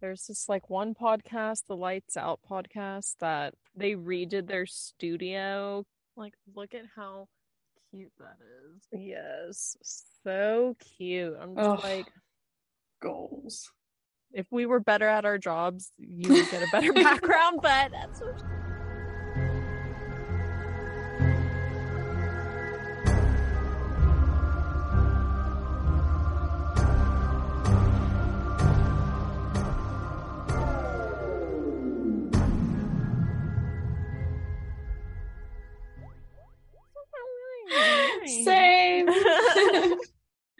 There's this like one podcast, the Lights Out podcast, that they redid their studio. Like, look at how cute that is. Yes, so cute. I'm just Ugh. like, Goals. if we were better at our jobs, you would get a better background. But that's what Same.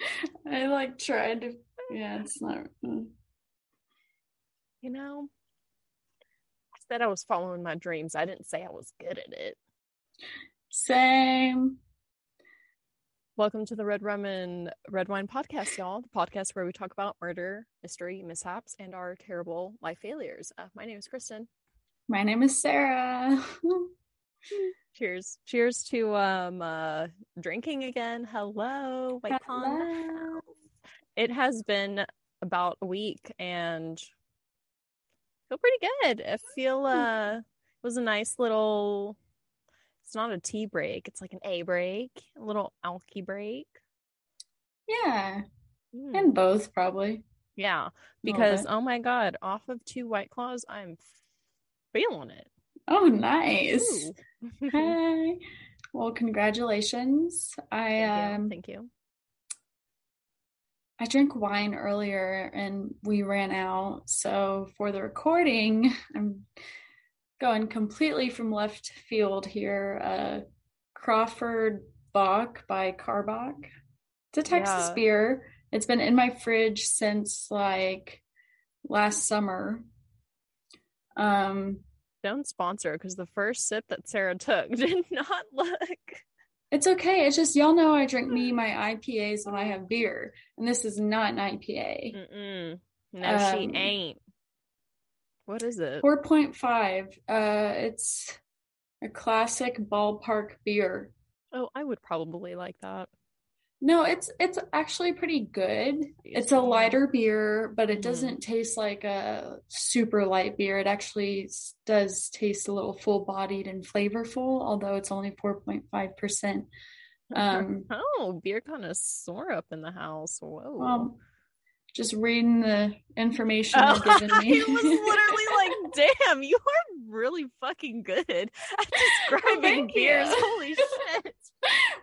I like tried to. Yeah, it's not. mm. you know, I said I was following my dreams. I didn't say I was good at it. Same. Welcome to the Red Rum and Red Wine podcast, y'all. The podcast where we talk about murder, mystery, mishaps, and our terrible life failures. Uh, my name is Kristen. My name is Sarah. Cheers. Cheers to um uh drinking again. Hello. White Claw Hello. It has been about a week and I feel pretty good. I feel uh it was a nice little it's not a tea break, it's like an A break, a little alky break. Yeah, Mm. and both probably. Yeah, because oh my god, off of two white claws, I'm feeling it. Oh, nice. Hey. Well, congratulations. I Thank you. um Thank you. I drank wine earlier and we ran out. So for the recording, I'm going completely from left field here. Uh, Crawford Bock by Karbach. It's a Texas Yeah. beer. It's been in my fridge since like last summer. Um, Don't sponsor because the first sip that Sarah took did not look. it's okay. It's just y'all know I drink me my IPAs when I have beer, and this is not an IPA. Mm-mm. No, she Um, ain't. What is it? 4.5. Uh, it's a classic ballpark beer. Oh, I would probably like that. No, it's it's actually pretty good. It's a lighter beer, but it Mhm. doesn't taste like a super light beer. It actually does taste a little full-bodied and flavorful, although it's only 4.5%. Um, oh, beer connoisseur up in the house. Whoa. well, just reading the information Oh, giving me. I was literally like, damn, you are really fucking good at describing beers. Holy shit.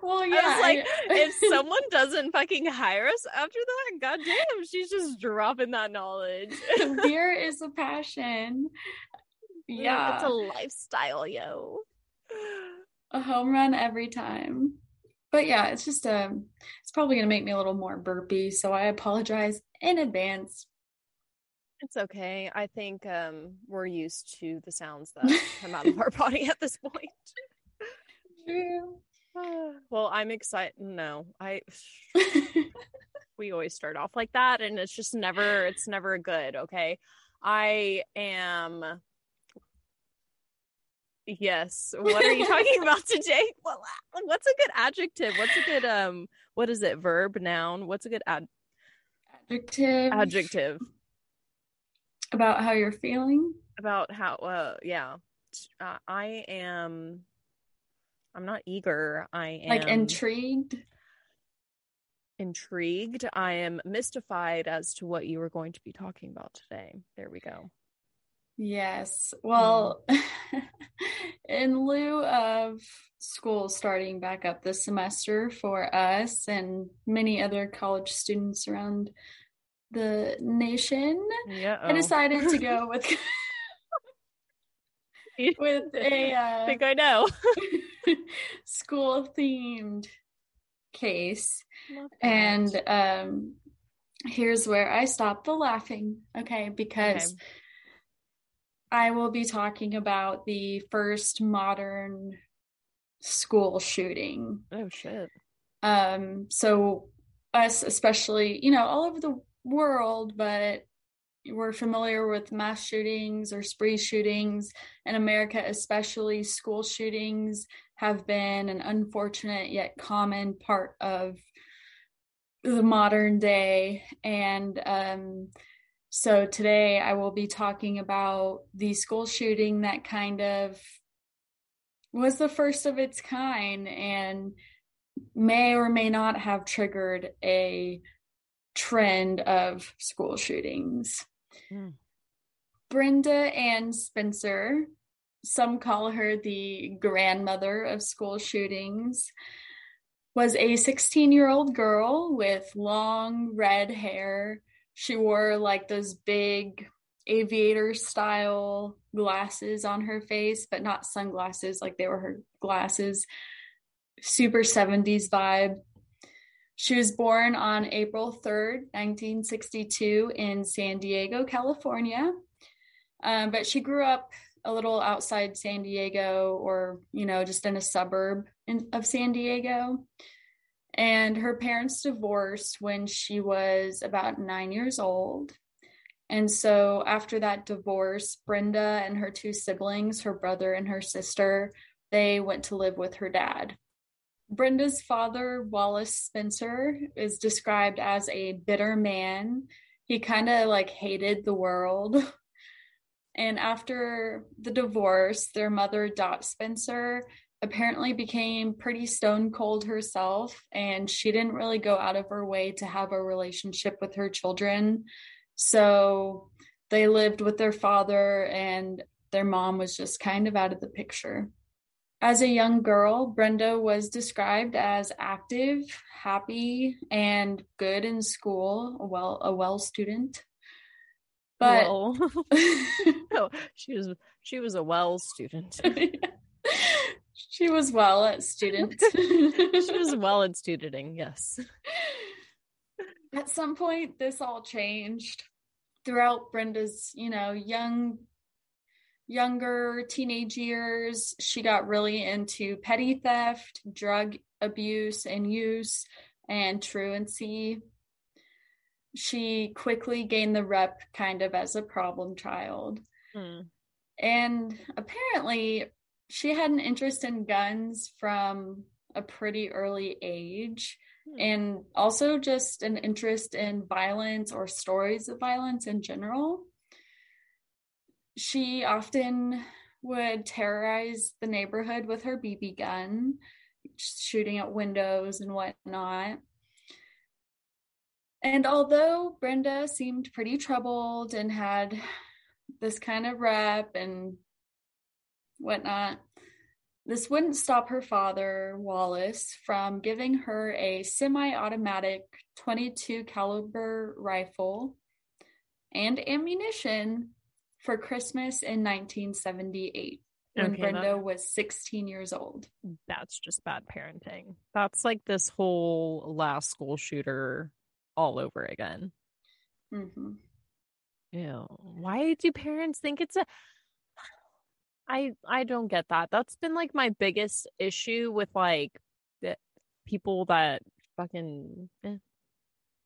Well, yeah. I was like, I- if someone doesn't fucking hire us after that, goddamn, she's just dropping that knowledge. beer is a passion. Yeah. It's a lifestyle, yo. a home run every time. But yeah, it's just um it's probably gonna make me a little more burpy, so I apologize in advance. It's okay. I think um we're used to the sounds that come out of our body at this point. well, I'm excited. No, I we always start off like that and it's just never it's never good, okay? I am Yes. What are you talking about today? Well, what's a good adjective? What's a good um what is it? Verb, noun? What's a good ad- Adjective adjective? about how you're feeling. about how uh yeah uh, i am i'm not eager. I am Like intrigued. intrigued. I am mystified as to what you were going to be talking about today. There we go. Yes. Well, in lieu of school starting back up this semester for us and many other college students around the nation, yeah I decided to go with with a i uh, think i know school themed case. And um here's where I stop the laughing, okay? Because Okay. I will be talking about the first modern school shooting. oh shit Um so us especially, you know, all over the world, but we're familiar with mass shootings or spree shootings in America, especially school shootings have been an unfortunate yet common part of the modern day. And um, So today I will be talking about the school shooting that kind of was the first of its kind and may or may not have triggered a trend of school shootings. Mm. Brenda Ann Spencer, some call her the grandmother of school shootings, was a 16 year old girl with long red hair. She wore like those big aviator style glasses on her face, but not sunglasses like they were her glasses. Super 70s vibe. She was born on April 3rd, 1962, in San Diego, California. Um, but she grew up a little outside San Diego or, you know, just in a suburb in, of San Diego. And her parents divorced when she was about nine years old. And so after that divorce, Brenda and her two siblings, her brother and her sister, they went to live with her dad. Brenda's father, Wallace Spencer, is described as a bitter man. He kind of like hated the world. And after the divorce, their mother, Dot Spencer, apparently became pretty stone cold herself. And she didn't really go out of her way to have a relationship with her children. So they lived with their father, and their mom was just kind of out of the picture. As a young girl, Brenda was described as active, happy, and good in school, a well a well student. But no, she was she was a well student. she was well at student. she was well at studenting, yes. At some point this all changed throughout Brenda's, you know, young younger teenage years, she got really into petty theft, drug abuse and use, and truancy. She quickly gained the rep kind of as a problem child. Hmm. And apparently, she had an interest in guns from a pretty early age hmm. and also just an interest in violence or stories of violence in general she often would terrorize the neighborhood with her BB gun, shooting at windows and whatnot. And although Brenda seemed pretty troubled and had this kind of rep and whatnot, this wouldn't stop her father, Wallace, from giving her a semi-automatic 22 caliber rifle and ammunition for Christmas in 1978 when okay, Brenda that, was 16 years old. That's just bad parenting. That's like this whole last school shooter all over again. Mm-hmm. Ew. Why do parents think it's a I I don't get that. That's been like my biggest issue with like the people that fucking eh,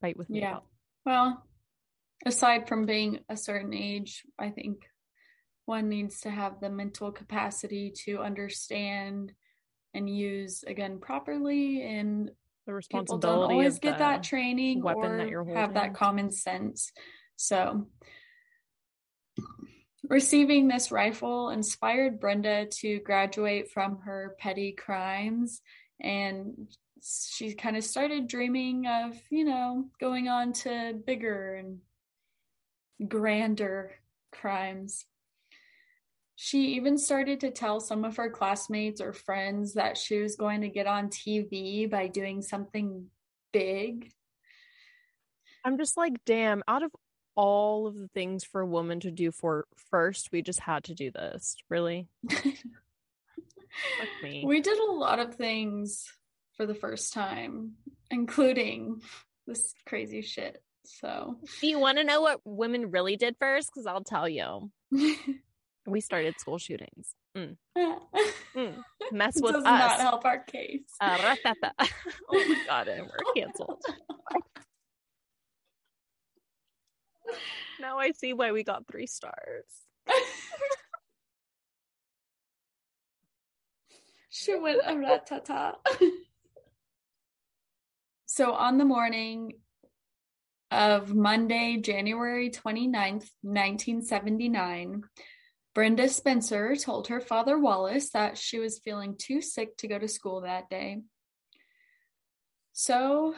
fight with me. Yeah. About. Well, aside from being a certain age, I think one needs to have the mental capacity to understand and use again properly and the responsibility people don't always get that training or that have that common sense so receiving this rifle inspired brenda to graduate from her petty crimes and she kind of started dreaming of you know going on to bigger and grander crimes. She even started to tell some of her classmates or friends that she was going to get on TV by doing something big. I'm just like, damn, out of all of the things for a woman to do for first, we just had to do this. Really? Fuck me. We did a lot of things for the first time, including this crazy shit. So, do you want to know what women really did first? Because I'll tell you. we started school shootings. Mm. mm. Mess with Does us. not help our case. Uh, oh my god, and we're canceled. now I see why we got three stars. she went a ratata. so on the morning of Monday, January 29th, 1979, Brenda Spencer told her father Wallace that she was feeling too sick to go to school that day. So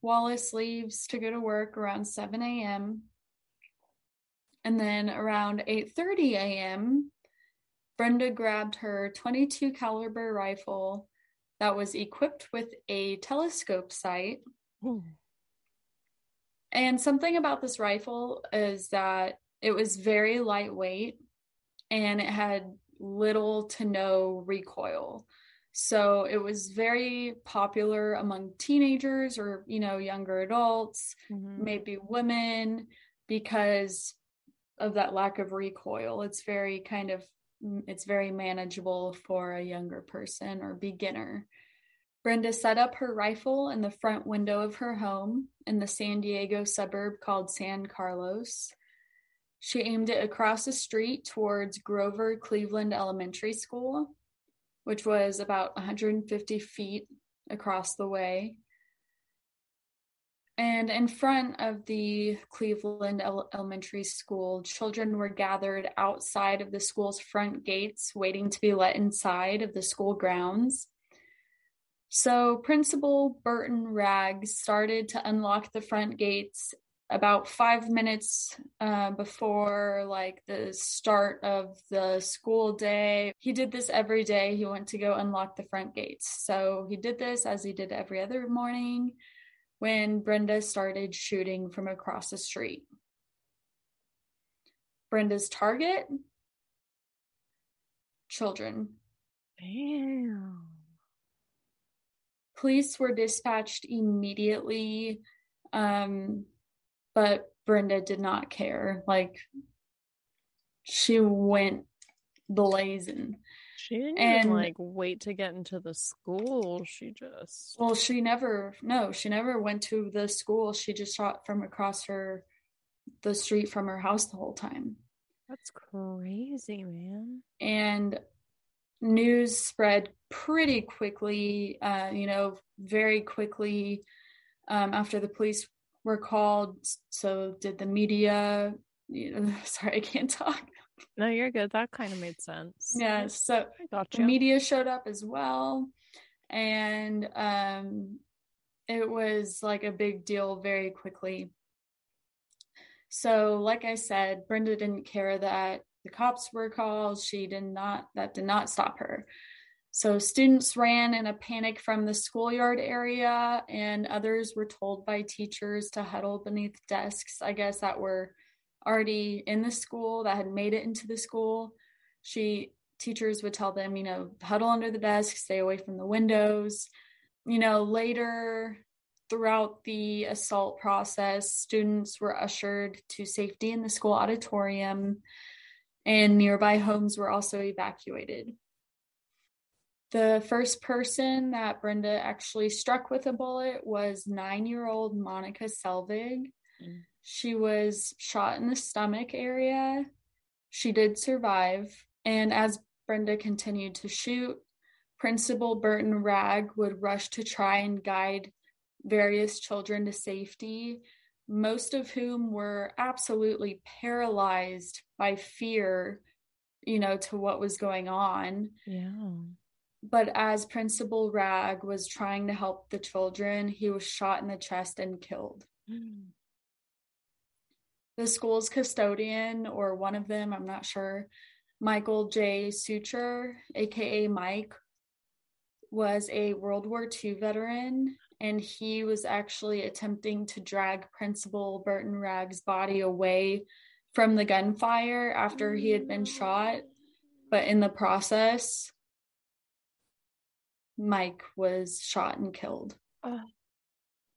Wallace leaves to go to work around 7 a.m. And then around 8:30 a.m., Brenda grabbed her 22 caliber rifle that was equipped with a telescope sight. And something about this rifle is that it was very lightweight and it had little to no recoil. So it was very popular among teenagers or, you know, younger adults, mm-hmm. maybe women, because of that lack of recoil. It's very kind of it's very manageable for a younger person or beginner. Brenda set up her rifle in the front window of her home in the San Diego suburb called San Carlos. She aimed it across the street towards Grover Cleveland Elementary School, which was about 150 feet across the way. And in front of the Cleveland Elementary School, children were gathered outside of the school's front gates, waiting to be let inside of the school grounds. So, Principal Burton Rags started to unlock the front gates about five minutes uh, before like the start of the school day. He did this every day. He went to go unlock the front gates. So he did this as he did every other morning when brenda started shooting from across the street. Brenda's target? Children. Damn. Police were dispatched immediately um, but Brenda did not care. Like she went blazing. She didn't and, even like wait to get into the school. She just well, she never no, she never went to the school. She just shot from across her the street from her house the whole time. That's crazy, man. And news spread pretty quickly, uh, you know, very quickly um, after the police were called. So did the media. You know, sorry, I can't talk. No, you're good. That kind of made sense. Yeah. So gotcha. the media showed up as well. And um, it was like a big deal very quickly. So, like I said, Brenda didn't care that the cops were called. She did not, that did not stop her. So students ran in a panic from the schoolyard area, and others were told by teachers to huddle beneath desks, I guess, that were already in the school that had made it into the school. She teachers would tell them, you know, huddle under the desk, stay away from the windows. You know, later throughout the assault process, students were ushered to safety in the school auditorium, and nearby homes were also evacuated. The first person that Brenda actually struck with a bullet was nine year old Monica Selvig. Mm. She was shot in the stomach area. She did survive. And as Brenda continued to shoot, Principal Burton Wragg would rush to try and guide various children to safety, most of whom were absolutely paralyzed by fear, you know, to what was going on. Yeah. But as Principal Wragg was trying to help the children, he was shot in the chest and killed. Mm. The school's custodian, or one of them, I'm not sure, Michael J. Suchar, aka Mike, was a World War II veteran, and he was actually attempting to drag Principal Burton Wragg's body away from the gunfire after he had been shot. But in the process, Mike was shot and killed. Uh,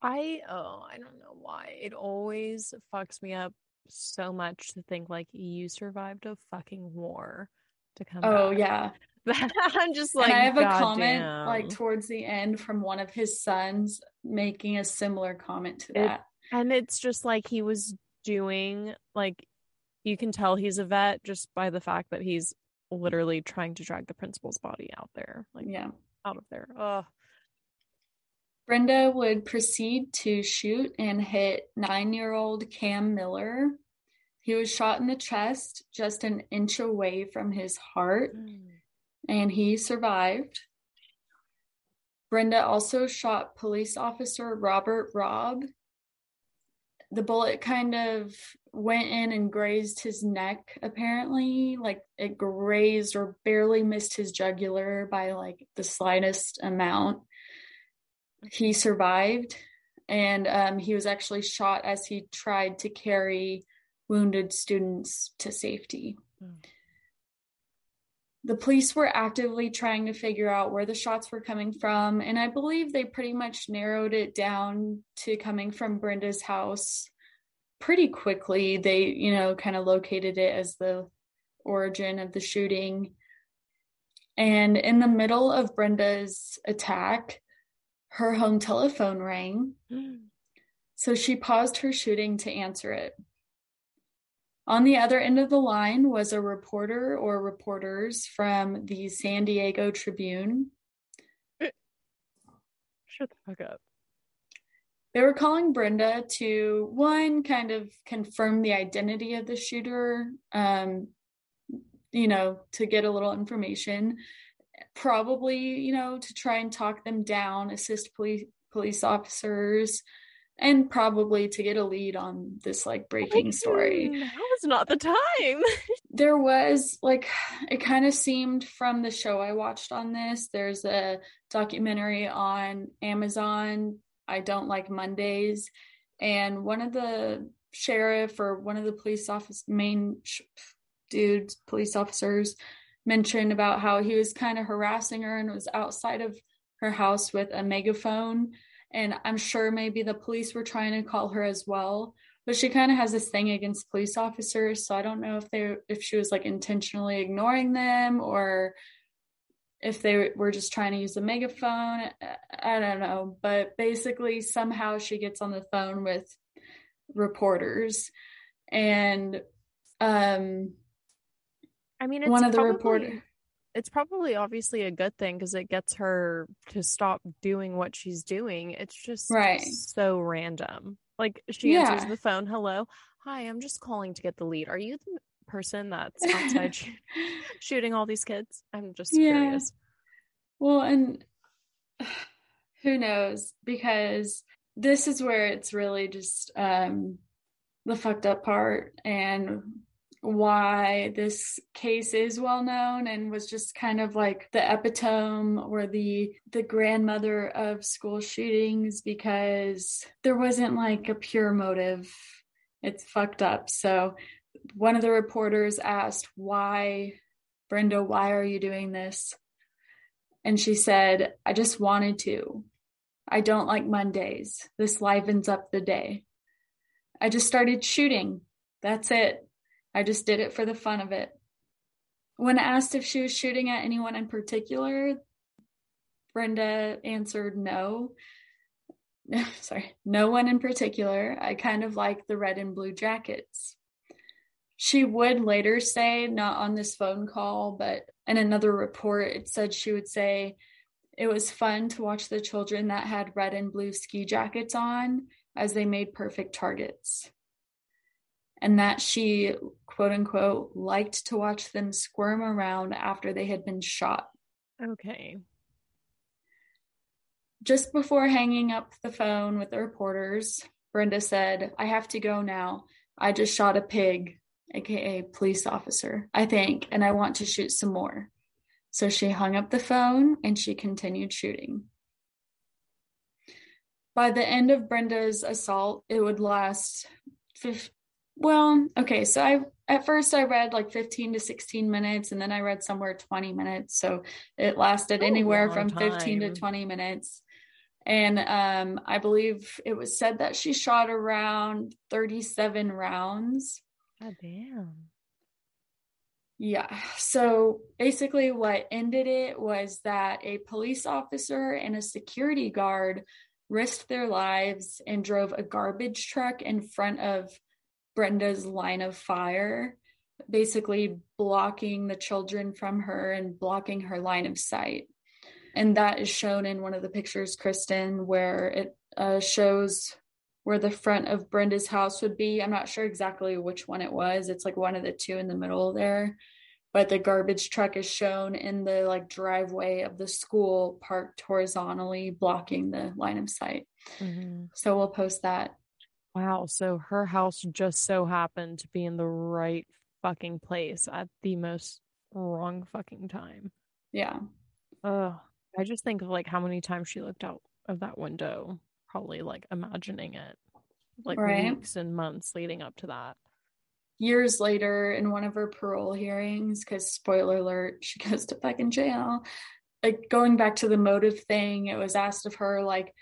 I oh, I don't know why. It always fucks me up so much to think like you survived a fucking war to come Oh back. yeah. I'm just like and I have a comment damn. like towards the end from one of his sons making a similar comment to that. It, and it's just like he was doing like you can tell he's a vet just by the fact that he's literally trying to drag the principal's body out there. Like yeah out of there. Oh. Brenda would proceed to shoot and hit nine year old Cam Miller. He was shot in the chest just an inch away from his heart, mm. and he survived. Brenda also shot police officer Robert Robb. The bullet kind of went in and grazed his neck, apparently. Like it grazed or barely missed his jugular by like the slightest amount he survived and um, he was actually shot as he tried to carry wounded students to safety. Mm. The police were actively trying to figure out where the shots were coming from, and I believe they pretty much narrowed it down to coming from Brenda's house pretty quickly. They, you know, kind of located it as the origin of the shooting. And in the middle of Brenda's attack, her home telephone rang. so she paused her shooting to answer it. On the other end of the line was a reporter or reporters from the San Diego Tribune. Eh. Shut the fuck up. They were calling Brenda to one kind of confirm the identity of the shooter, um, you know, to get a little information, probably you know to try and talk them down assist police police officers and probably to get a lead on this like breaking story. that was not the time. There was like it kind of seemed from the show i watched on this there's a documentary on amazon i don't like mondays and one of the sheriff or one of the police office main sh- dudes police officers mentioned about how he was kind of harassing her and was outside of her house with a megaphone. And I'm sure maybe the police were trying to call her as well. But she kind of has this thing against police officers. So I don't know if they if she was like intentionally ignoring them or if they were just trying to use a megaphone. I don't know. But basically somehow she gets on the phone with reporters and um I mean, it's one of the reporters. It's probably obviously a good thing because it gets her to stop doing what she's doing. It's just right. so random. Like she yeah. answers the phone, "Hello, hi, I'm just calling to get the lead. Are you the person that's outside sh- shooting all these kids?" I'm just yeah. curious. Well, and who knows because this is where it's really just um the fucked up part and why this case is well known and was just kind of like the epitome or the the grandmother of school shootings because there wasn't like a pure motive it's fucked up so one of the reporters asked why brenda why are you doing this and she said i just wanted to i don't like mondays this livens up the day i just started shooting that's it I just did it for the fun of it. When asked if she was shooting at anyone in particular, Brenda answered no. Sorry, no one in particular. I kind of like the red and blue jackets. She would later say, not on this phone call, but in another report, it said she would say, it was fun to watch the children that had red and blue ski jackets on as they made perfect targets and that she, quote unquote, liked to watch them squirm around after they had been shot. Okay. Just before hanging up the phone with the reporters, Brenda said, I have to go now. I just shot a pig, aka police officer, I think, and I want to shoot some more. So she hung up the phone and she continued shooting. By the end of Brenda's assault, it would last well, okay. So I at first I read like 15 to 16 minutes and then I read somewhere 20 minutes. So it lasted oh, anywhere from time. 15 to 20 minutes. And um I believe it was said that she shot around 37 rounds. God damn. Yeah. So basically, what ended it was that a police officer and a security guard risked their lives and drove a garbage truck in front of Brenda's line of fire, basically blocking the children from her and blocking her line of sight. and that is shown in one of the pictures, Kristen, where it uh, shows where the front of Brenda's house would be. I'm not sure exactly which one it was. It's like one of the two in the middle there. But the garbage truck is shown in the like driveway of the school parked horizontally, blocking the line of sight. Mm-hmm. So we'll post that. Wow. So her house just so happened to be in the right fucking place at the most wrong fucking time. Yeah. Oh, I just think of like how many times she looked out of that window probably like imagining it like right. weeks and months leading up to that. Years later in one of her parole hearings because spoiler alert she goes to fucking jail. Like going back to the motive thing it was asked of her like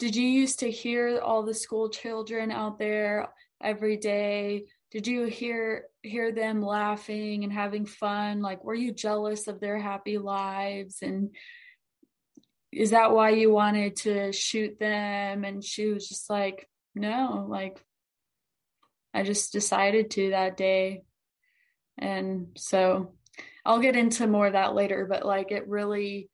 did you used to hear all the school children out there every day? Did you hear hear them laughing and having fun? Like were you jealous of their happy lives? And is that why you wanted to shoot them? And she was just like no like i just decided to that day. And so i'll get into more of that later but like it really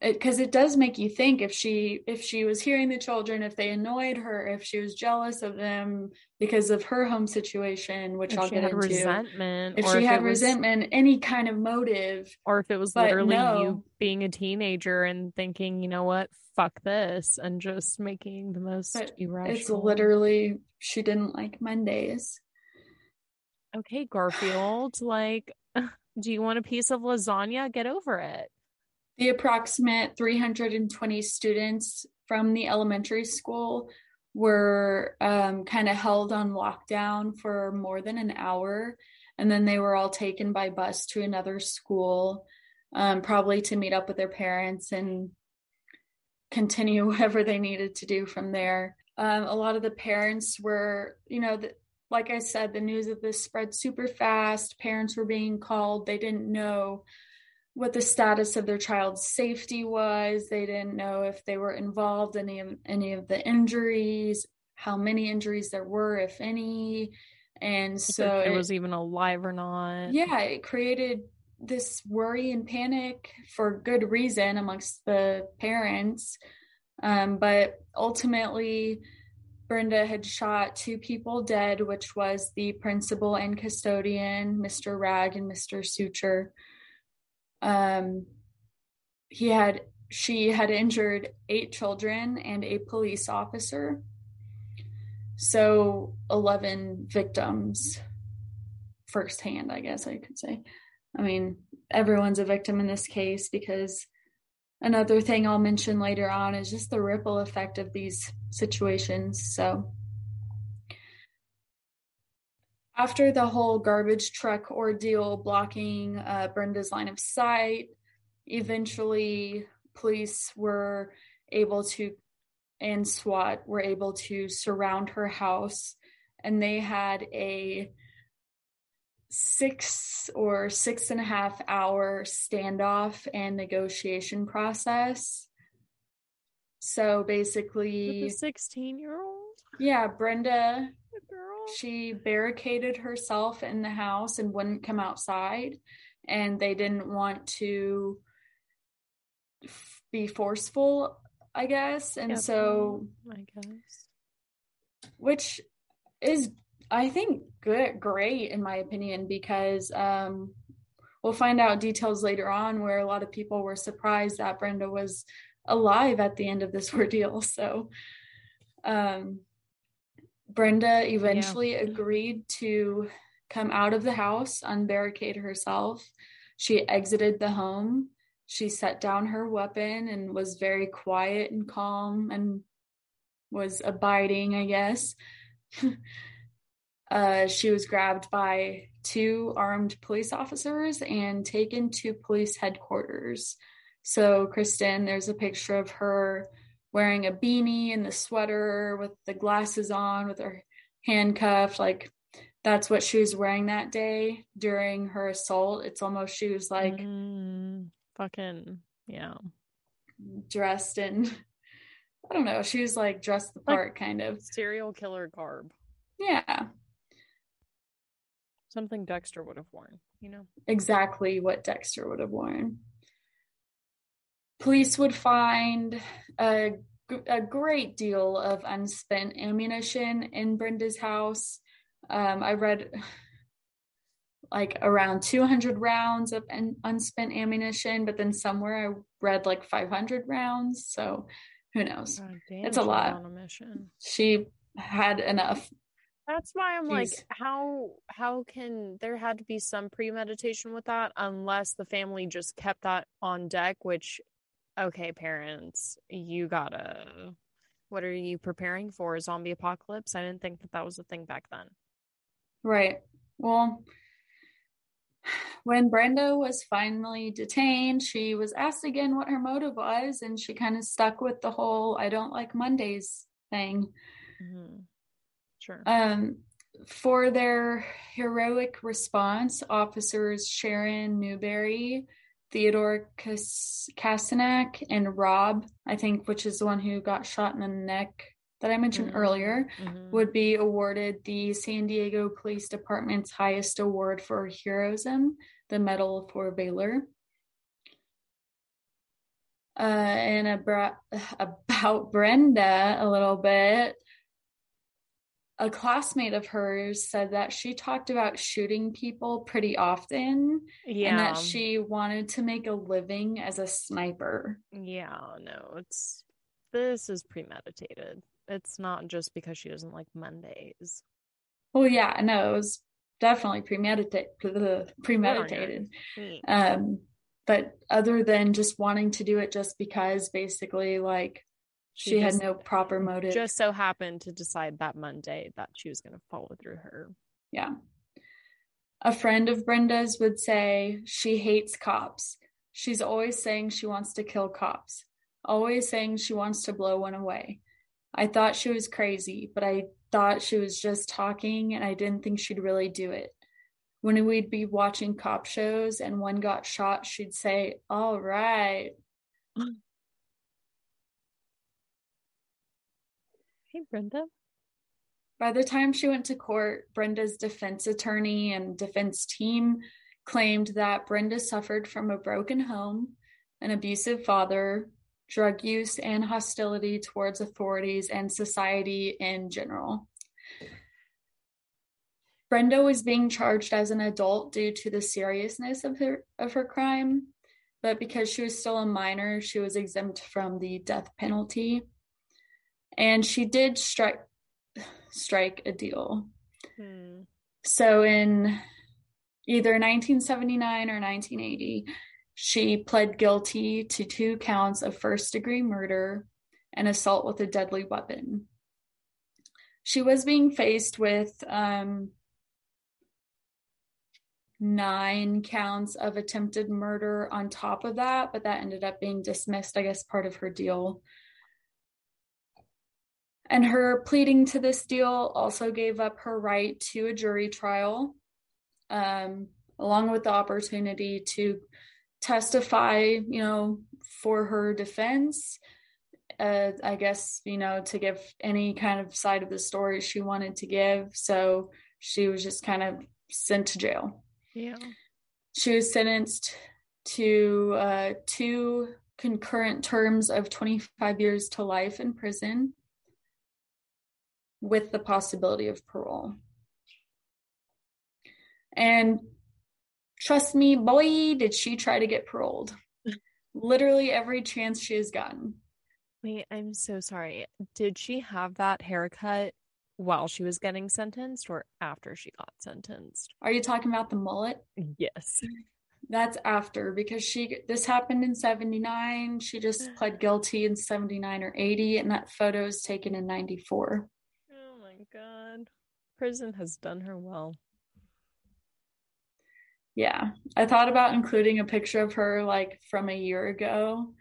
because it, it, does make you think if she if she was hearing the children if they annoyed her if she was jealous of them because of her home situation which if i'll get into. resentment if she if had was, resentment any kind of motive. Or if it was literally no, you being a teenager and thinking you know what? Fuck this and just making the most irrational it's literally she didn't like mondays. Okay garfield like do you want a piece of lasagna? Get over it the approximate 320 students from the elementary school were um, kind of held on lockdown for more than an hour. And then they were all taken by bus to another school, um, probably to meet up with their parents and continue whatever they needed to do from there. Um, a lot of the parents were, you know, the, like I said, the news of this spread super fast. Parents were being called. They didn't know what the status of their child's safety was. They didn't know if they were involved in any of, any of the injuries, how many injuries there were, if any. And so it, it was even alive or not. Yeah, it created this worry and panic for good reason amongst the parents. Um, but ultimately, Brenda had shot two people dead, which was the principal and custodian, Mr. Wragg and Mr. Suchar um, he had she had injured eight children and a police officer. So 11 victims firsthand, I guess I could say. I mean, everyone's a victim in this case because another thing I'll mention later on is just the ripple effect of these situations. So, after the whole garbage truck ordeal blocking uh, Brenda's line of sight, eventually police were able to, and SWAT were able to surround her house, and they had a six or six and a half hour standoff and negotiation process. So basically, With a 16 year old? Yeah, Brenda she barricaded herself in the house and wouldn't come outside and they didn't want to f- be forceful i guess. And yep. so i guess. which is i think good great in my opinion because um we'll find out details later on where a lot of people were surprised that brenda was alive at the end of this ordeal. So um Brenda eventually yeah. agreed to come out of the house, unbarricade herself. She exited the home. She set down her weapon and was very quiet and calm and was abiding, I guess. uh, she was grabbed by two armed police officers and taken to police headquarters. So, Kristen, there's a picture of her wearing a beanie and the sweater with the glasses on with her handcuffed like that's what she was wearing that day during her assault. It's almost she was like mm, fucking yeah. dressed in i don't know she was like dressed the part like kind of. serial killer garb. Yeah. Something dexter would have worn you know? Exactly what dexter would have worn police would find a, a great deal of unspent ammunition in Brenda's house. Um, I read like around 200 rounds of unspent ammunition, but then somewhere I read like 500 rounds. So who knows? Oh, it's a lot. A. She had enough. That's why I'm Jeez. like, how how can there had to be some premeditation with that unless the family just kept that on deck, which okay, parents, you gotta what are you preparing for? A zombie apocalypse? I didn't think that that was a thing back then. Right. Well, when Brenda was finally detained, she was asked again what her motive was, and she kind of stuck with the whole I don't like Mondays thing. Mm-hmm. Sure. Um, for their heroic response, officers Sharon Newberry, Theodore Kasanak, and Rob, I think, which is the one who got shot in the neck that I mentioned mm-hmm. earlier mm-hmm. would be awarded the San Diego Police Department's highest award for heroism, the Medal for Valor. Uh, and about, about Brenda a little bit, a classmate of hers said that she talked about shooting people pretty often yeah. and that she wanted to make a living as a sniper. Yeah, no, it's this is premeditated it's not just because she doesn't like Mondays. Well, yeah, no, it was definitely premeditated. Premeditated. Um, but other than just wanting to do it just because, basically, like she, she had no proper motive. Just so happened to decide that Monday that she was going to follow through her. Yeah. A friend of Brenda's would say she hates cops. She's always saying she wants to kill cops, always saying she wants to blow one away. I thought she was crazy, but I thought she was just talking and I didn't think she'd really do it. When we'd be watching cop shows and one got shot, she'd say, All right. Hey, Brenda. By the time she went to court, Brenda's defense attorney and defense team claimed that Brenda suffered from a broken home, an abusive father, drug use, and hostility towards authorities and society in general. Brenda was being charged as an adult due to the seriousness of her of her crime, but because she was still a minor, she was exempt from the death penalty. And she did strike strike a deal. Hmm. So in either 1979 or 1980, she pled guilty to two counts of first degree murder and assault with a deadly weapon. She was being faced with um, nine counts of attempted murder on top of that, but that ended up being dismissed, I guess, part of her deal. And her pleading to this deal also gave up her right to a jury trial, um, along with the opportunity to testify, you know, for her defense. Uh, I guess, you know, to give any kind of side of the story she wanted to give. So she was just kind of sent to jail. Yeah. She was sentenced to uh, two concurrent terms of 25 years to life in prison with the possibility of parole. And Trust me, boy, did she try to get paroled. Literally every chance she has gotten. Wait, I'm so sorry. Did she have that haircut while she was getting sentenced or after she got sentenced? Are you talking about the mullet? Yes. That's after because she this happened in 79. She just pled guilty in 79 or 80 and that photo is taken in 94. My god. Prison has done her well. Yeah. I thought about including a picture of her like from a year ago,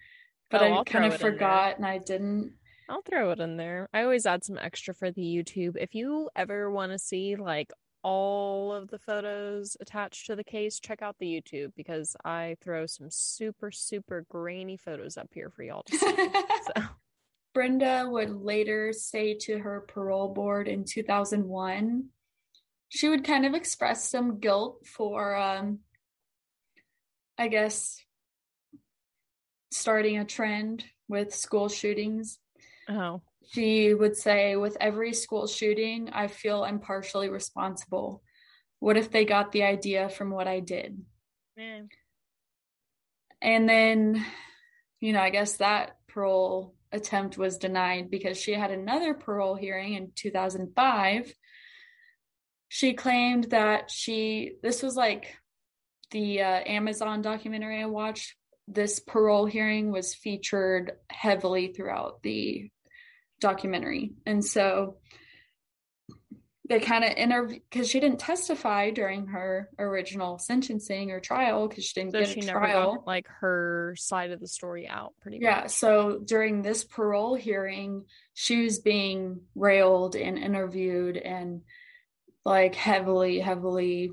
but oh, I kind of forgot and I didn't. I'll throw it in there. I always add some extra for the YouTube. If you ever want to see like all of the photos attached to the case, check out the YouTube because I throw some super, super grainy photos up here for y'all to see. so. Brenda would later say to her parole board in 2001 she would kind of express some guilt for um I guess starting a trend with school shootings. Oh. She would say, with every school shooting, I feel I'm partially responsible. What if they got the idea from what I did? Yeah. And then, you know, I guess that parole attempt was denied because she had another parole hearing in 2005. She claimed that she, this was like the uh, Amazon documentary I watched. This parole hearing was featured heavily throughout the documentary. And so they kind of interview because she didn't testify during her original sentencing or trial because she didn't So get she a never trial. got like her side of the story out pretty much. Yeah. much. So during this parole hearing, she was being railed and interviewed and like heavily, heavily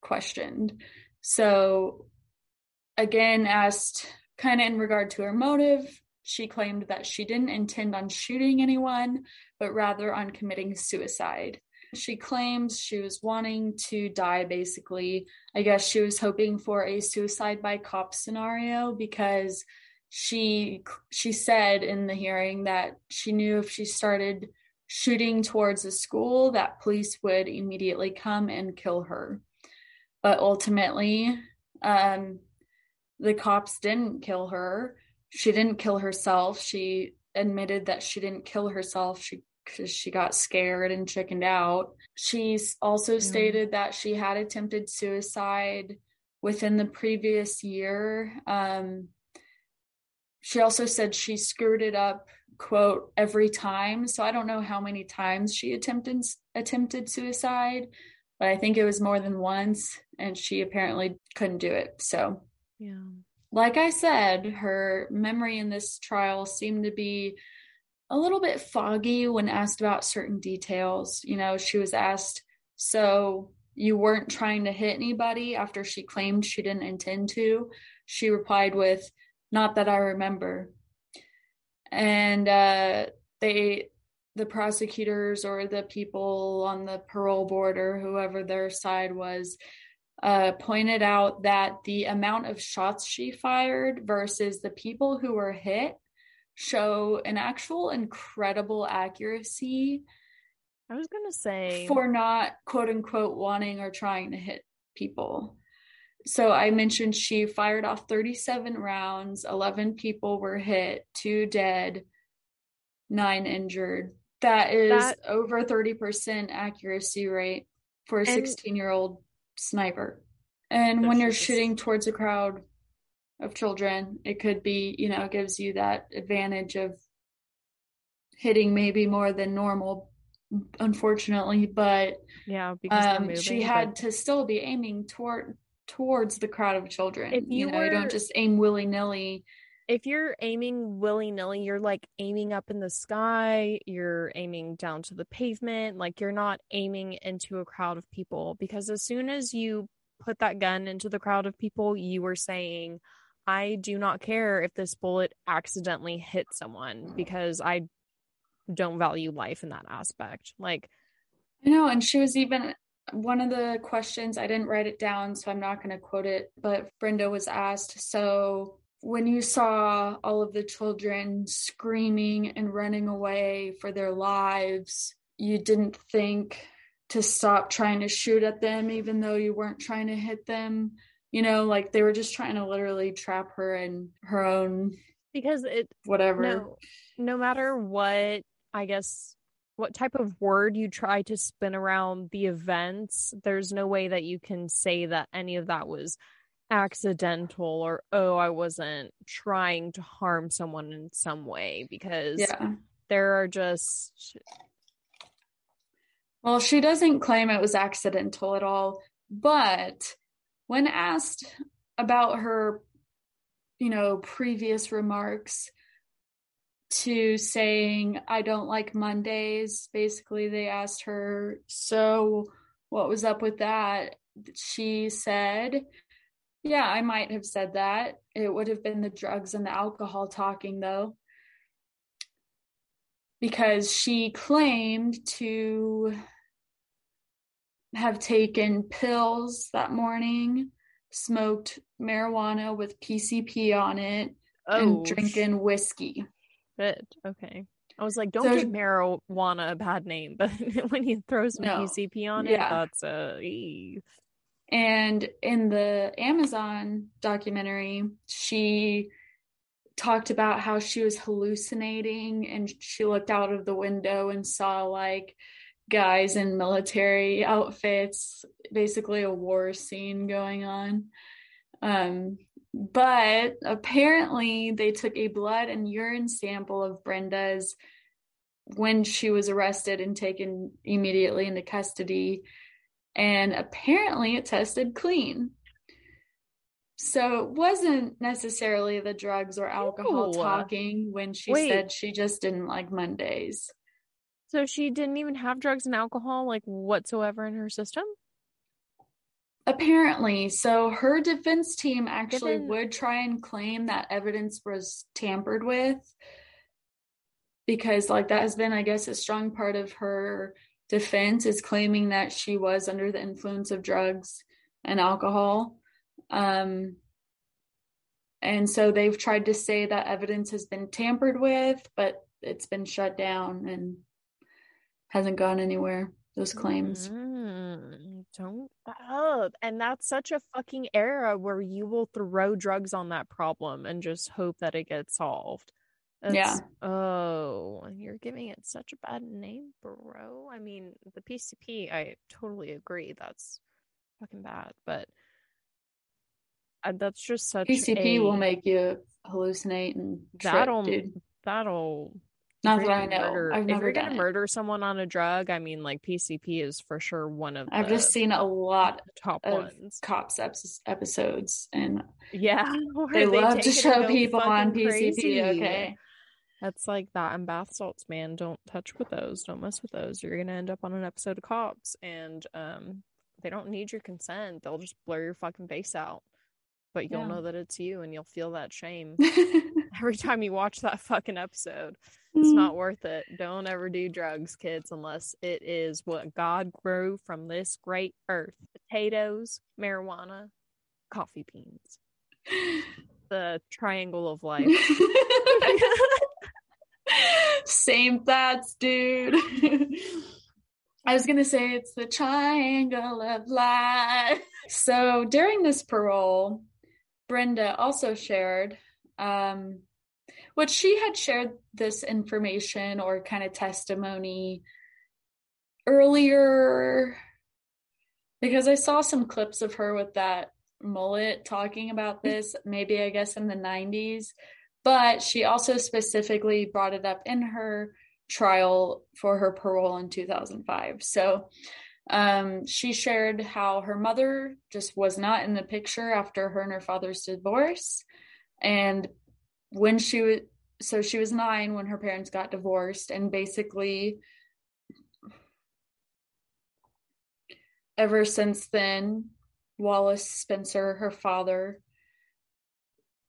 questioned. So again, asked kind of in regard to her motive, she claimed that she didn't intend on shooting anyone, but rather on committing suicide. She claims she was wanting to die basically. I guess she was hoping for a suicide by cop scenario because she she said in the hearing that she knew if she started shooting towards the school that police would immediately come and kill her. But ultimately, um, the cops didn't kill her. She didn't kill herself. She admitted that she didn't kill herself. She because she got scared and chickened out. She's also Mm. stated that she had attempted suicide within the previous year. Um, she also said she screwed it up, quote, every time. So I don't know how many times she attempted attempted suicide, but I think it was more than once, and she apparently couldn't do it. So Yeah. Like I said, her memory in this trial seemed to be a little bit foggy when asked about certain details. You know, she was asked, So you weren't trying to hit anybody after she claimed she didn't intend to? She replied with, Not that I remember. And uh, they, the prosecutors or the people on the parole board or whoever their side was, uh, pointed out that the amount of shots she fired versus the people who were hit show an actual incredible accuracy I was gonna say for not quote unquote wanting or trying to hit people. So I mentioned she fired off 37 rounds, 11 people were hit, two dead, nine injured. That is That- over 30% accuracy rate for a 16 year old sniper. And when you're shooting towards a crowd of children, it could be, you know, gives you that advantage of hitting maybe more than normal, unfortunately. But yeah, because um, moving. she had to still be aiming toward towards the crowd of children. If you know, you don't just aim willy nilly. If you're aiming willy nilly, you're like aiming up in the sky, you're aiming down to the pavement, like you're not aiming into a crowd of people. Because as soon as you put that gun into the crowd of people, you were saying, I do not care if this bullet accidentally hit someone because I don't value life in that aspect. Like, I know, and she was even one of the questions. I didn't write it down, so I'm not going to quote it. But Brenda was asked, "So when you saw all of the children screaming and running away for their lives, you didn't think to stop trying to shoot at them, even though you weren't trying to hit them." You know, like they were just trying to literally trap her in her own because it, whatever. no no matter what i guess what type of word you try to spin around the events there's no way that you can say that any of that was accidental or oh i wasn't trying to harm someone in some way because Yeah. there are just Well, she doesn't claim it was accidental at all, but when asked about her, you know, previous remarks to saying, I don't like Mondays, basically, they asked her, So what was up with that? She said, Yeah, I might have said that. It would have been the drugs and the alcohol talking, though because she claimed to have taken pills that morning smoked marijuana with PCP on it Oh, and drinking whiskey. shit. Okay. I was like, don't So- give marijuana a bad name, but when you throw some No. PCP on it, Yeah. that's a. ee. And in the Amazon documentary, she talked about how she was hallucinating and she looked out of the window and saw like guys in military outfits, basically a war scene going on. Um, but apparently, they took a blood and urine sample of Brenda's when she was arrested and taken immediately into custody and apparently it tested clean. So it wasn't necessarily the drugs or alcohol Ew. talking when she Wait. said she just didn't like Mondays. So she didn't even have drugs and alcohol, like whatsoever in her system? Apparently, so her defense team actually Given- would try and claim that evidence was tampered with because, like, that has been, I guess, a strong part of her defense is claiming that she was under the influence of drugs and alcohol. Um, and so they've tried to say that evidence has been tampered with, but it's been shut down and hasn't gone anywhere. Those claims. Mm, don't up. And that's such a fucking era where you will throw drugs on that problem and just hope that it gets solved. Yeah. Oh, you're giving it such a bad name, bro. I mean, the PCP, I totally agree. That's fucking bad, but that's just such PCP a will make you hallucinate and that'll dude. that'll Not that I know. murder- I've if you're gonna it. murder someone on a drug, I mean, like PCP is for sure one of I've just seen a lot top of ones. cops episodes, and Yeah, where they love to show people on PCP. crazy. Okay, That's like that and bath salts, man. Don't touch with those. Don't mess with those. You're gonna end up on an episode of Cops, and um, they don't need your consent. They'll just blur your fucking face out, but you'll Yeah. know that it's you, and you'll feel that shame every time you watch that fucking episode. It's Mm. not worth it. Don't ever do drugs, kids, unless it is what God grew from this great earth: potatoes, marijuana, coffee beans, the triangle of life. Same thoughts, dude. I was gonna say it's the triangle of life. So during this parole, Brenda also shared, um, which she had shared this information or kind of testimony earlier because I saw some clips of her with that mullet talking about this, maybe I guess in the 90s but she also specifically brought it up in her trial for her parole in 2005. So um, she shared how her mother just was not in the picture after her and her father's divorce. And when she was, so she was nine when her parents got divorced, and basically, ever since then, Wallace Spencer, her father,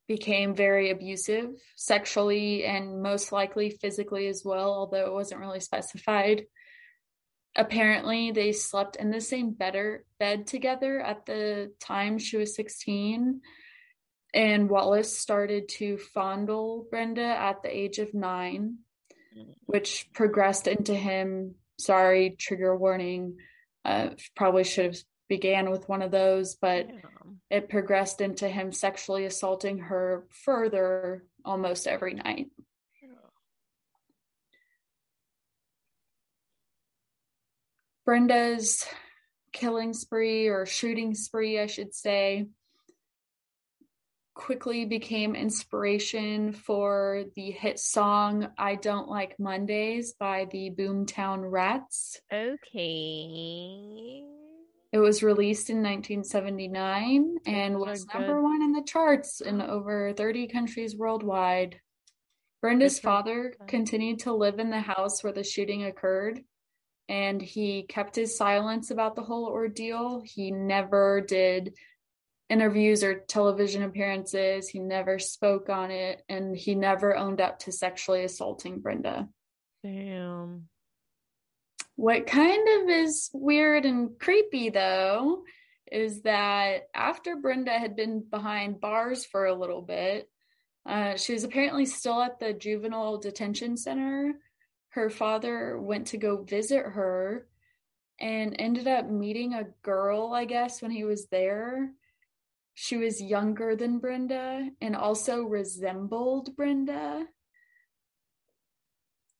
became very abusive sexually and most likely physically as well, although it wasn't really specified. Apparently, they slept in the same better bed together at the time she was 16. And Wallace started to fondle Brenda at the age of nine, which progressed into him. Sorry, trigger warning. Uh, probably should have began with one of those, but Yeah. it progressed into him sexually assaulting her further almost every night. Brenda's killing spree or shooting spree, I should say, quickly became inspiration for the hit song I Don't Like Mondays by the Boomtown Rats. Okay. It was released in 1979 and was good. number one in the charts in over 30 countries worldwide. Brenda's father continued to live in the house where the shooting occurred, and he kept his silence about the whole ordeal. He never did interviews or television appearances, he never spoke on it, and he never owned up to sexually assaulting Brenda. Damn. What kind of is weird and creepy though is that after Brenda had been behind bars for a little bit, uh, she was apparently still at the juvenile detention center. Her father went to go visit her and ended up meeting a girl, I guess, when he was there. She was younger than Brenda and also resembled Brenda.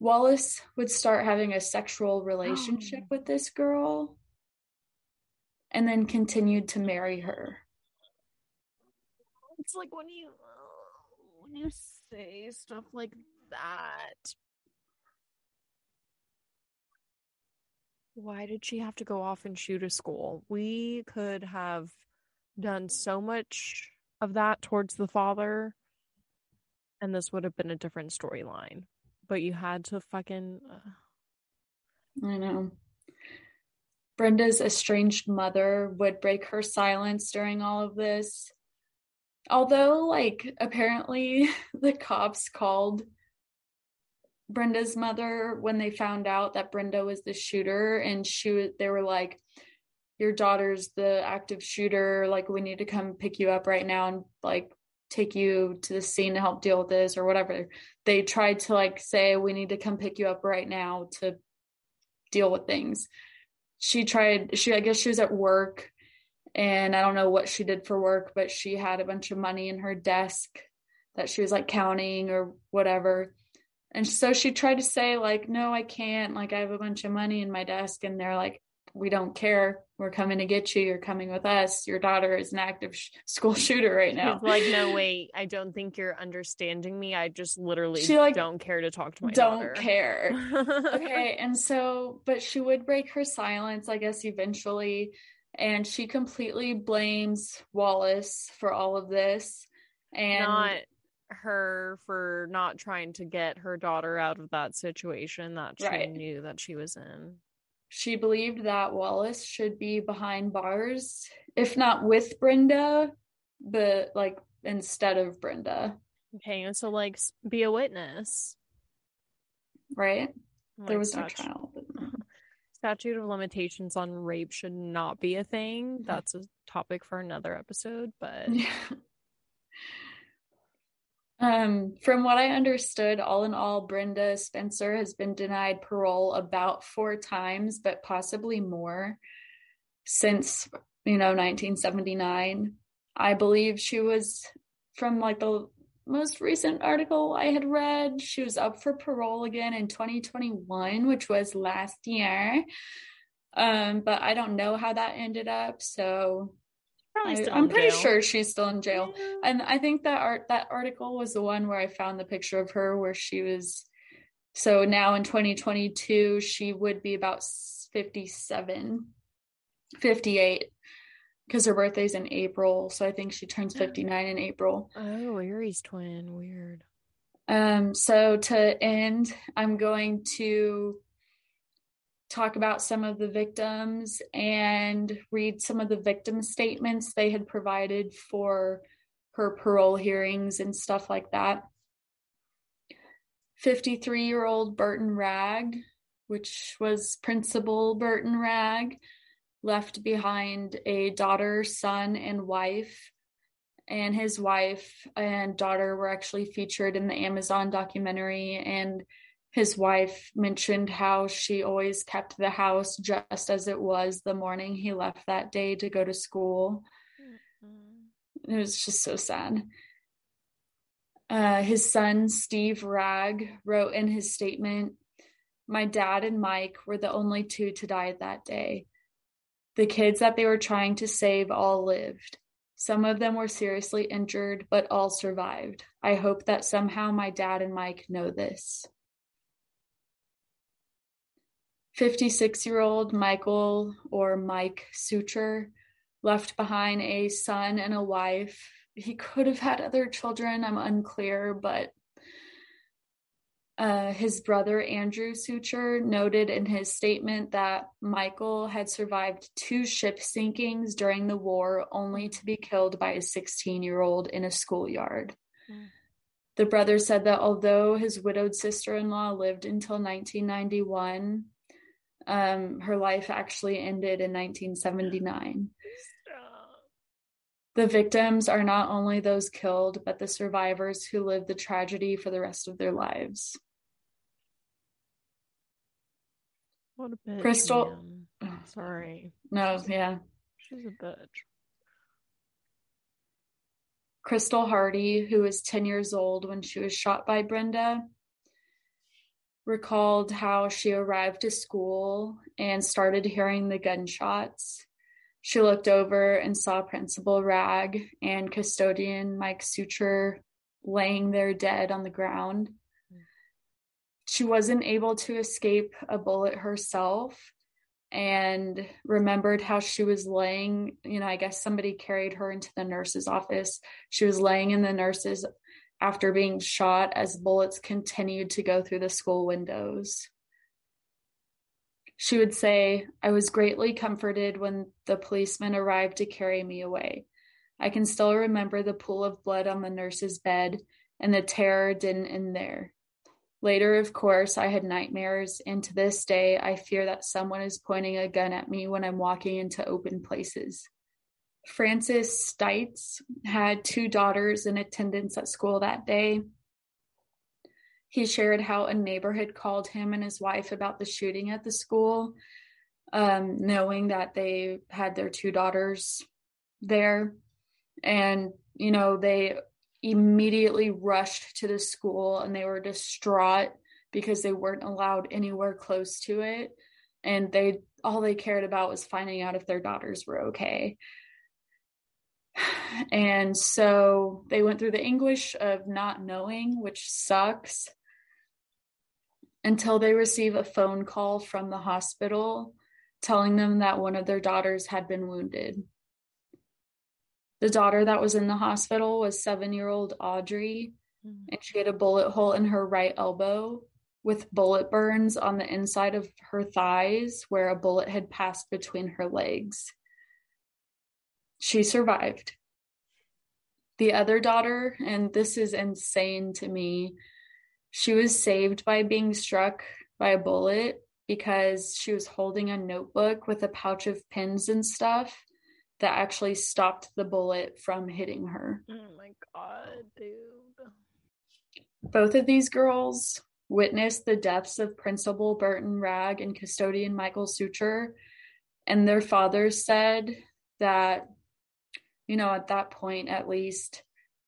Wallace would start having a sexual oh. relationship oh. with this girl and then continued to marry her. It's like when you when you say stuff like that. Why did she have to go off and shoot a school? We could have done so much of that towards the father, and this would have been a different storyline. But you had to fucking. Uh... I know. Brenda's estranged mother would break her silence during all of this. Although, like, apparently the cops called Brenda's mother when they found out that Brenda was the shooter, and she they were like, "Your daughter's the active shooter. Like, we need to come pick you up right now and like take you to the scene to help deal with this or whatever." They tried to like say, "We need to come pick you up right now to deal with things." she tried she i guess she was at work and i don't know what she did for work but she had a bunch of money in her desk that she was like counting or whatever and so she tried to say like no i can't like i have a bunch of money in my desk and they're like we don't care. We're coming to get you. You're coming with us. Your daughter is an active sh- school shooter right now. Like, no, wait. I don't think you're understanding me. I just literally she, like, don't care to talk to my don't daughter. care. okay. And so, but she would break her silence, I guess, eventually. And she completely blames Wallace for all of this. And not her for not trying to get her daughter out of that situation that she right. knew that she was in. She believed that Wallace should be behind bars, if not with Brenda, but like instead of Brenda. Okay, so like be a witness. Right? Like there was no trial. Uh-huh. Statute of limitations on rape should not be a thing. That's a topic for another episode, but yeah. Um, from what I understood, all in all, Brenda Spencer has been denied parole about four times, but possibly more since, you know, 1979. I believe she was from like the most recent article I had read, she was up for parole again in 2021, which was last year. Um, but I don't know how that ended up. So Probably I, am pretty sure she's still in jail. And I think that art that article was the one where I found the picture of her where she was so now in 2022 she would be about 57 58 because her birthday's in April, so I think she turns 59 in April. Oh, Aries twin, weird. Um so to end, I'm going to talk about some of the victims and read some of the victim statements they had provided for her parole hearings and stuff like that. 53 year old Burton Wragg, which was Principal Burton Wragg, left behind a daughter, son, and wife. And his wife and daughter were actually featured in the Amazon documentary. And his wife mentioned how she always kept the house just as it was the morning he left that day to go to school. Mm-hmm. It was just so sad. Uh, his son, Steve Wragg, wrote in his statement My dad and Mike were the only two to die that day. The kids that they were trying to save all lived. Some of them were seriously injured, but all survived. I hope that somehow my dad and Mike know this. 56 year old Michael or Mike Suchar left behind a son and a wife. He could have had other children, I'm unclear, but uh, his brother Andrew Suchar noted in his statement that Michael had survived two ship sinkings during the war, only to be killed by a 16 year old in a schoolyard. Mm. The brother said that although his widowed sister in law lived until 1991, um, her life actually ended in 1979. The victims are not only those killed, but the survivors who live the tragedy for the rest of their lives. What a bitch. Crystal- man. Sorry. No, yeah. She's a bitch. Crystal Hardy, who was 10 years old when she was shot by Brenda, recalled how she arrived to school and started hearing the gunshots. She looked over and saw Principal Wragg and custodian Mike Suchar laying there dead on the ground. She wasn't able to escape a bullet herself and remembered how she was laying, you know, I guess somebody carried her into the nurse's office. She was laying in the nurse's after being shot as bullets continued to go through the school windows. She would say, I was greatly comforted when the policeman arrived to carry me away. I can still remember the pool of blood on the nurse's bed, and the terror didn't end there. Later, of course, I had nightmares, and to this day, I fear that someone is pointing a gun at me when I'm walking into open places. Francis Stites had two daughters in attendance at school that day. He shared how a neighbor had called him and his wife about the shooting at the school, um, knowing that they had their two daughters there. And, you know, they immediately rushed to the school and they were distraught because they weren't allowed anywhere close to it. And they all they cared about was finding out if their daughters were okay. And so they went through the anguish of not knowing, which sucks, until they receive a phone call from the hospital telling them that one of their daughters had been wounded. The daughter that was in the hospital was seven year old Audrey, mm-hmm. and she had a bullet hole in her right elbow with bullet burns on the inside of her thighs where a bullet had passed between her legs. She survived. The other daughter, and this is insane to me, she was saved by being struck by a bullet because she was holding a notebook with a pouch of pins and stuff that actually stopped the bullet from hitting her. Oh my god, dude. Both of these girls witnessed the deaths of Principal Burton Wragg and custodian Michael Suchar, and their fathers said that, you know, at that point at least,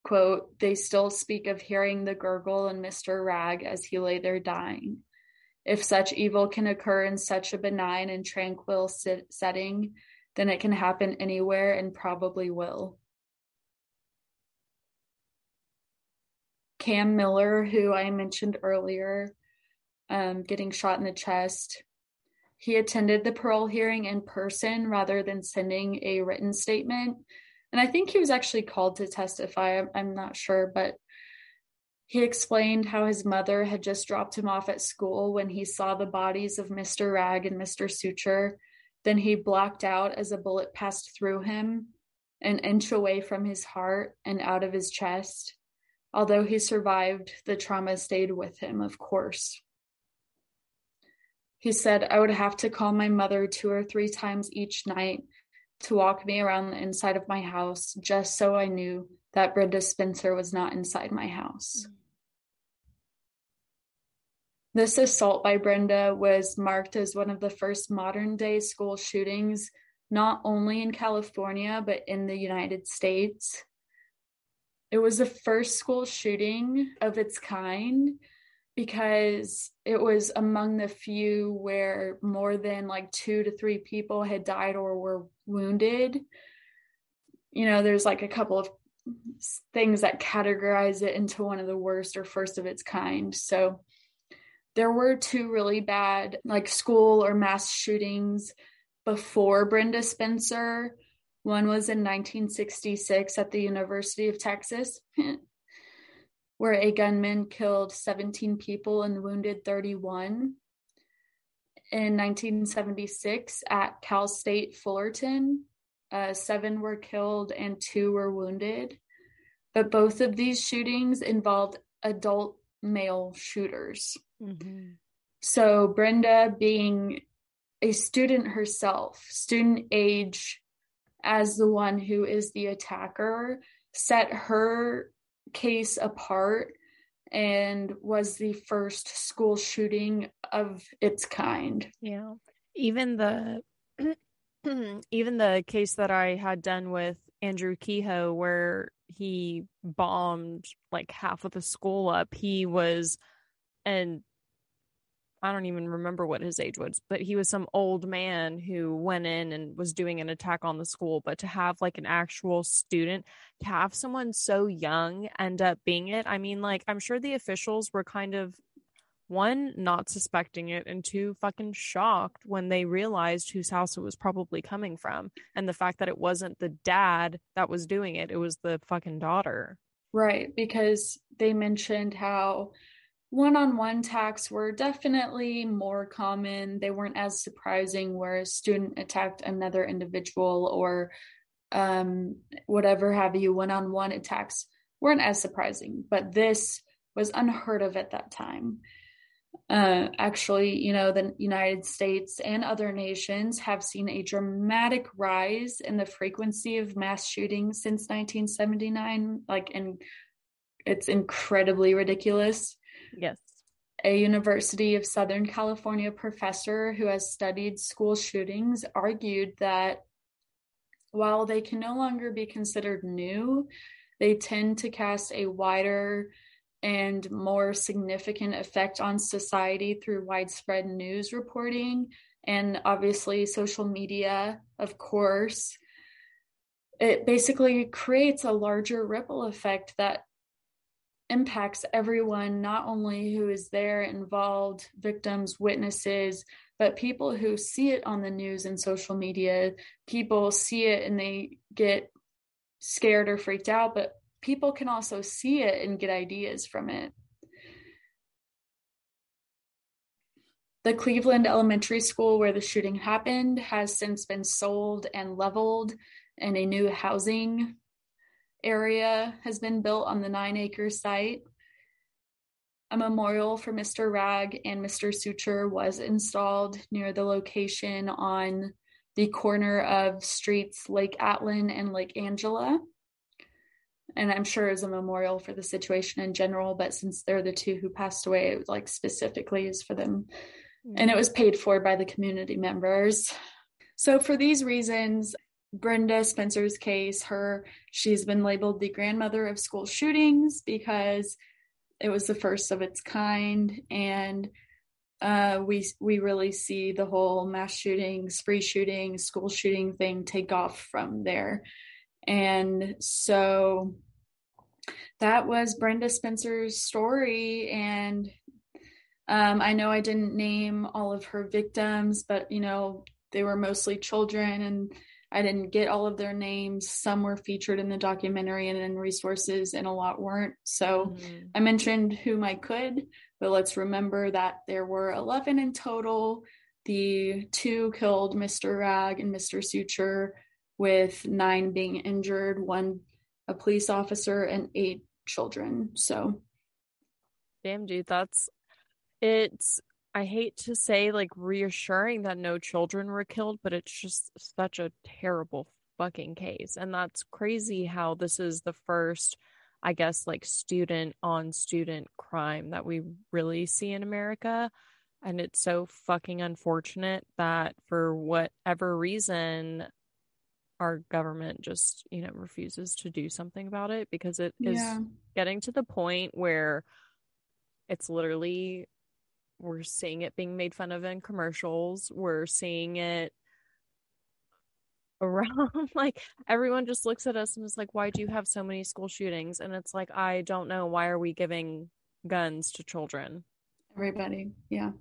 quote, they still speak of hearing the gurgle in Mr. Wragg as he lay there dying. If such evil can occur in such a benign and tranquil sit- setting, then it can happen anywhere and probably will. Cam Miller, who I mentioned earlier, um, getting shot in the chest, he attended the parole hearing in person rather than sending a written statement. And I think he was actually called to testify. I'm, I'm not sure, but he explained how his mother had just dropped him off at school when he saw the bodies of Mr. Wragg and Mr. Suchar then he blacked out as a bullet passed through him, an inch away from his heart and out of his chest. Although he survived, the trauma stayed with him, of course. He said, I would have to call my mother two or three times each night to walk me around the inside of my house just so I knew that Brenda Spencer was not inside my house. Mm-hmm. This assault by Brenda was marked as one of the first modern day school shootings, not only in California, but in the United States. It was the first school shooting of its kind because it was among the few where more than like two to three people had died or were wounded. You know, there's like a couple of things that categorize it into one of the worst or first of its kind. So, there were two really bad like school or mass shootings before Brenda Spencer. One was in 1966 at the University of Texas, where a gunman killed 17 people and wounded 31. In 1976 at Cal State Fullerton, uh, seven were killed and two were wounded. But both of these shootings involved adult male shooters. Mm-hmm. So Brenda being a student herself, student age as the one who is the attacker set her case apart and was the first school shooting of its kind. Yeah. Even the even the case that I had done with Andrew Kehoe where he bombed like half of the school up, he was and I don't even remember what his age was, but he was some old man who went in and was doing an attack on the school. But to have like an actual student, to have someone so young end up being it, I mean, like, I'm sure the officials were kind of one, not suspecting it, and two, fucking shocked when they realized whose house it was probably coming from. And the fact that it wasn't the dad that was doing it, it was the fucking daughter. Right. Because they mentioned how one on one attacks were definitely more common. They weren't as surprising where a student attacked another individual or um, whatever have you. One on one attacks weren't as surprising, but this was unheard of at that time. Uh, actually, you know, the United States and other nations have seen a dramatic rise in the frequency of mass shootings since 1979. Like, and it's incredibly ridiculous. Yes. A University of Southern California professor who has studied school shootings argued that while they can no longer be considered new, they tend to cast a wider and more significant effect on society through widespread news reporting and obviously social media, of course. It basically creates a larger ripple effect that impacts everyone, not only who is there involved, victims, witnesses, but people who see it on the news and social media. People see it and they get scared or freaked out, but people can also see it and get ideas from it. The Cleveland Elementary School, where the shooting happened, has since been sold and leveled, and a new housing area has been built on the nine acre site. A memorial for Mr. Wragg and Mr. Suchar was installed near the location on the corner of streets Lake Atlin and Lake Angela. And I'm sure as a memorial for the situation in general, but since they're the two who passed away, it was like specifically is for them. Mm-hmm. And it was paid for by the community members. So for these reasons, Brenda Spencer's case, her she's been labeled the grandmother of school shootings because it was the first of its kind, and uh, we we really see the whole mass shooting, spree shooting, school shooting thing take off from there, and so that was Brenda Spencer's story, and um, I know I didn't name all of her victims, but you know they were mostly children and I didn't get all of their names. Some were featured in the documentary and in resources, and a lot weren't. So mm-hmm. I mentioned whom I could, but let's remember that there were 11 in total. The two killed Mr. Wragg and Mr. Suchar, with nine being injured, one a police officer, and eight children. So, damn, dude, that's it's I hate to say like reassuring that no children were killed, but it's just such a terrible fucking case. And that's crazy how this is the first, I guess, like student on student crime that we really see in America. And it's so fucking unfortunate that for whatever reason, our government just, you know, refuses to do something about it because it is yeah. getting to the point where it's literally we're seeing it being made fun of in commercials. We're seeing it around like everyone just looks at us and is like why do you have so many school shootings? And it's like i don't know. Why are we giving guns to children? Everybody yeah.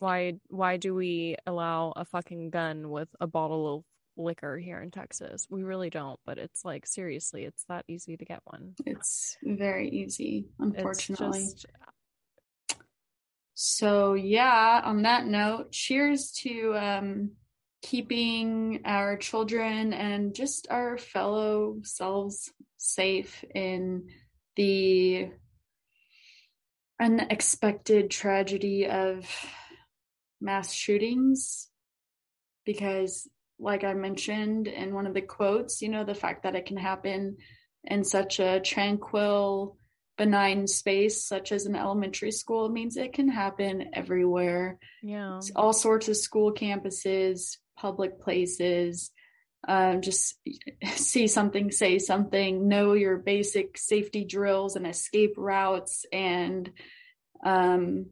Why why do we allow a fucking gun with a bottle of liquor here in texas? We really don't but it's like seriously it's that easy to get one. It's very easy unfortunately. just, so, yeah, on that note, cheers to um, keeping our children and just our fellow selves safe in the unexpected tragedy of mass shootings. Because like I mentioned in one of the quotes, you know, the fact that it can happen in such a tranquil, benign space, such as an elementary school, means it can happen everywhere. Yeah. All sorts of school campuses, public places. Um, just see something, say something, know your basic safety drills and escape routes and um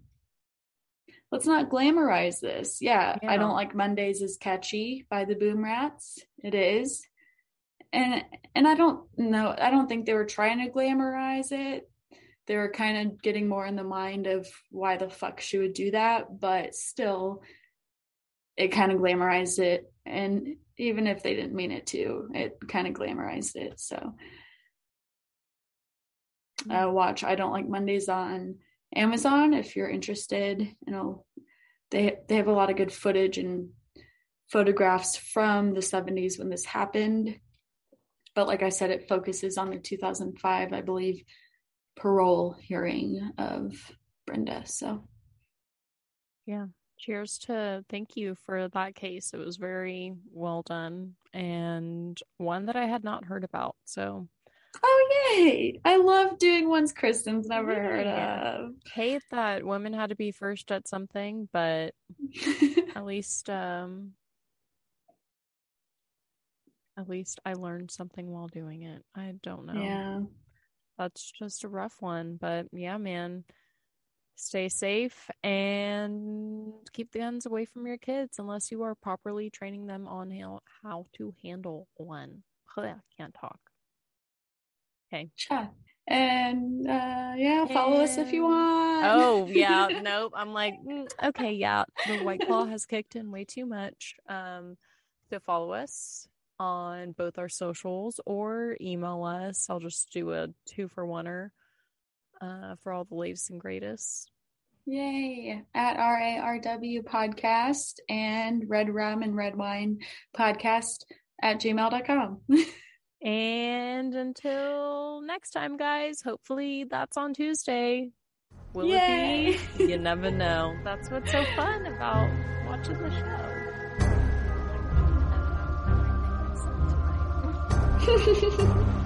let's not glamorize this. Yeah, yeah, I don't like Mondays is catchy by the Boom Rats. It is. And and I don't know, I don't think they were trying to glamorize it. They were kind of getting more in the mind of why the fuck she would do that, but still it kind of glamorized it and even if they didn't mean it to, it kind of glamorized it. So uh, watch I don't like Mondays on Amazon if you're interested. You know, they they have a lot of good footage and photographs from the 70s when this happened. But like I said, it focuses on the 2005, I believe, parole hearing of Brenda. So, yeah, cheers to thank you for that case. It was very well done and one that I had not heard about. So, Oh yay! I love doing ones Kristen's never yeah. heard of. Hate that women had to be first at something, but at least um at least I learned something while doing it. I don't know. Yeah. That's just a rough one, but yeah, man. Stay safe and keep the guns away from your kids unless you are properly training them on how, how to handle one. I can't talk. Okay. Chat. And uh, yeah, follow and... us if you want. Oh yeah, nope. I'm like, mm, okay, yeah. The White Claw has kicked in way too much. Um, so follow us on both our socials or email us. I'll just do a two for oneer uh, for all the latest and greatest. Yay! At RARW podcast and Red Rum and Red Wine podcast at gmail.com. And until next time, guys, hopefully that's on Tuesday. Will Yay! it be? You never know. That's what's so fun about watching the show. Ha ha ha ha!